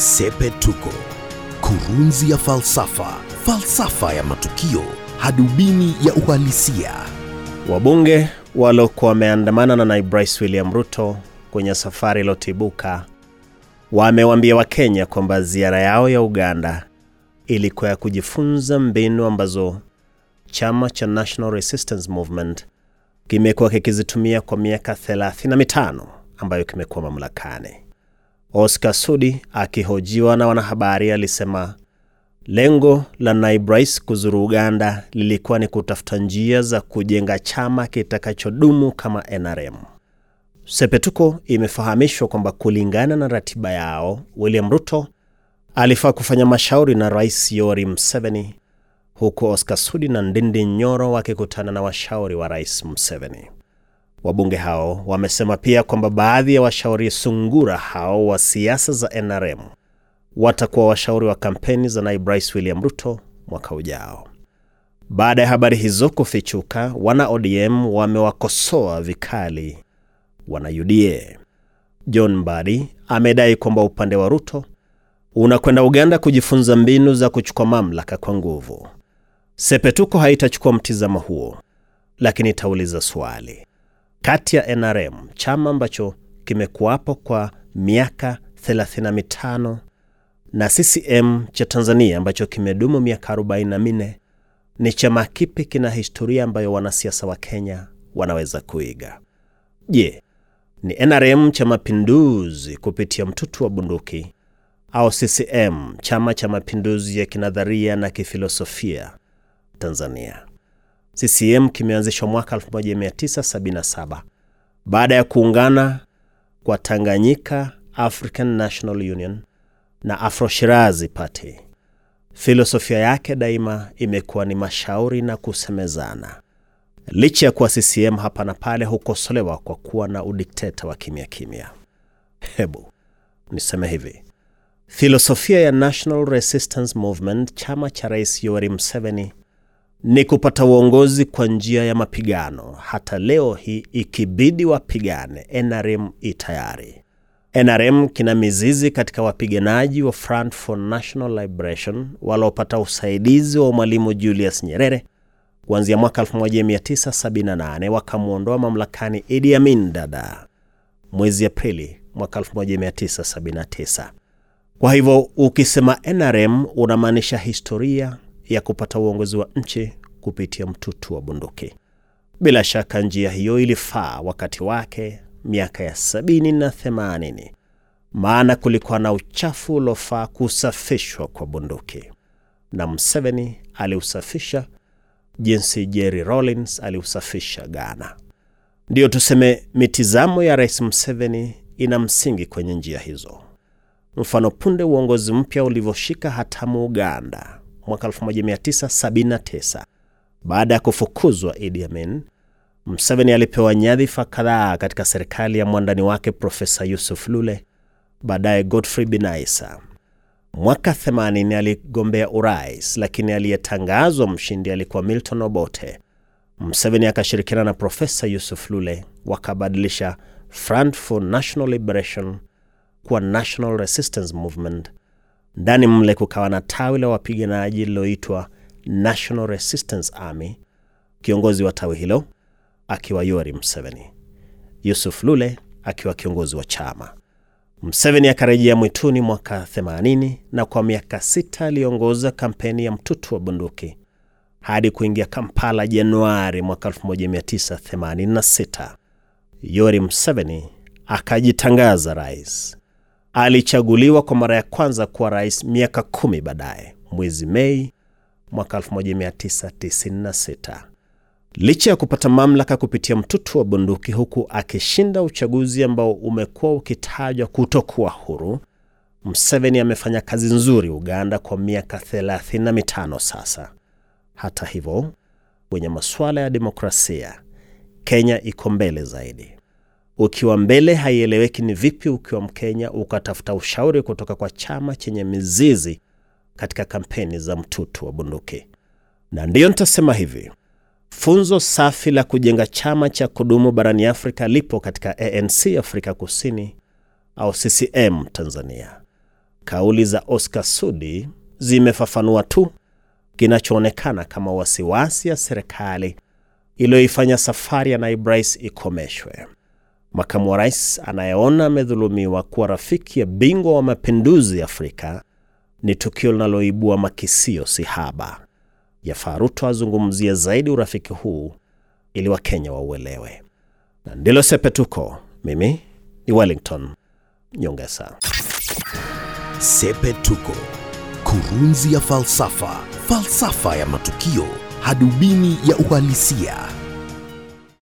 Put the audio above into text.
Sepetuko, kurunzi ya falsafa, falsafa ya matukio, hadubini ya uhalisia. Wabunge waliokuwa wameandamana na naibu rais William Ruto kwenye safari iliyotibuka wamewaambia Wakenya kwamba ziara yao ya Uganda ilikuwa ya kujifunza mbinu ambazo chama cha National Resistance Movement kimekuwa kikizitumia kwa miaka 35 ambayo kimekuwa mamlakani. Oscar Sudi akihojiwa na wanahabari alisema lengo la naibu rais kuzuru Uganda lilikuwa ni kutafuta njia za kujenga chama kitakachodumu kama NRM. Sepetuko imefahamishwa kwamba kulingana na ratiba yao, William Ruto alifaa kufanya mashauri na rais Yoweri Museveni, huku Oscar Sudi na Ndindi Nyoro wakikutana na washauri wa rais Museveni. Wabunge hao wamesema pia kwamba baadhi ya washauri sungura hao wa siasa za NRM watakuwa washauri wa kampeni za naibu rais William Ruto mwaka ujao. Baada ya habari hizo kufichuka, wana ODM wamewakosoa vikali wana UDA. John Mbadi amedai kwamba upande wa Ruto unakwenda Uganda kujifunza mbinu za kuchukua mamlaka kwa nguvu. Sepetuko haitachukua mtizamo huo, lakini itauliza swali kati ya NRM, chama ambacho kimekuwapo kwa miaka 35 na CCM cha Tanzania ambacho kimedumu miaka 44, ni chama kipi kina historia ambayo wanasiasa wa Kenya wanaweza kuiga? Je, ni NRM cha Mapinduzi kupitia mtutu wa bunduki au CCM chama cha mapinduzi ya kinadharia na kifilosofia Tanzania? CCM kimeanzishwa mwaka 1977 baada ya kuungana kwa Tanganyika African National Union na Afro Shirazi Party. Filosofia yake daima imekuwa ni mashauri na kusemezana. Licha ya kuwa CCM hapa na pale hukosolewa kwa kuwa na udikteta wa kimya kimya. Hebu niseme hivi, filosofia ya National Resistance Movement, chama cha Rais Yoweri Museveni, ni kupata uongozi kwa njia ya mapigano. Hata leo hii ikibidi wapigane, NRM i tayari. NRM kina mizizi katika wapiganaji wa Front for National Liberation waliopata usaidizi wa Mwalimu Julius Nyerere kuanzia mwaka 1978 wakamwondoa mamlakani Idi Amin Dada mwezi Aprili mwaka 1979. Kwa hivyo ukisema NRM unamaanisha historia ya kupata uongozi wa nchi kupitia mtutu wa bunduki. Bila shaka njia hiyo ilifaa wakati wake miaka ya sabini na themanini, maana kulikuwa na uchafu uliofaa kusafishwa kwa bunduki, na Museveni aliusafisha jinsi Jerry Rawlings aliusafisha Ghana. Ndiyo tuseme mitizamo ya Rais Museveni ina msingi kwenye njia hizo. Mfano, punde uongozi mpya ulivyoshika hatamu Uganda mwaka 1979 baada ya kufukuzwa Idi Amin, Museveni alipewa nyadhifa kadhaa katika serikali ya mwandani wake Profesa Yusuf Lule, baadaye Godfrey Binaisa. Mwaka 80 aligombea urais, lakini aliyetangazwa mshindi alikuwa Milton Obote. Museveni akashirikiana na Profesa Yusuf Lule wakabadilisha Front for National Liberation kuwa National Resistance Movement. Ndani mle kukawa na tawi la wapiganaji liloitwa National Resistance Army, kiongozi wa tawi hilo akiwa Yoweri Museveni, Yusuf Lule akiwa kiongozi wa chama. Museveni akarejea mwituni mwaka 80 na kwa miaka sita aliongoza kampeni ya mtutu wa bunduki hadi kuingia Kampala Januari mwaka 1986. Yoweri Museveni akajitangaza rais. Alichaguliwa kwa mara ya kwanza kuwa rais miaka kumi baadaye, mwezi Mei mwaka 1996. Licha ya kupata mamlaka kupitia mtutu wa bunduki, huku akishinda uchaguzi ambao umekuwa ukitajwa kutokuwa huru, Museveni amefanya kazi nzuri Uganda kwa miaka 35 sasa. Hata hivyo, kwenye masuala ya demokrasia, Kenya iko mbele zaidi. Ukiwa mbele, haieleweki ni vipi ukiwa Mkenya ukatafuta ushauri kutoka kwa chama chenye mizizi katika kampeni za mtutu wa bunduki. Na ndiyo nitasema hivi, funzo safi la kujenga chama cha kudumu barani Afrika lipo katika ANC Afrika Kusini au CCM Tanzania. Kauli za Oscar Sudi zimefafanua tu kinachoonekana kama wasiwasi ya serikali iliyoifanya safari ya naibu ikomeshwe. Makamu wa rais anayeona amedhulumiwa kuwa rafiki ya bingwa wa mapinduzi Afrika ni tukio linaloibua makisio sihaba. Yafaa Ruto azungumzie zaidi urafiki huu ili Wakenya wauelewe. Na ndilo Sepetuko. Mimi ni Wellington Nyongesa. Sepetuko, kurunzi ya falsafa, falsafa ya matukio, hadubini ya uhalisia.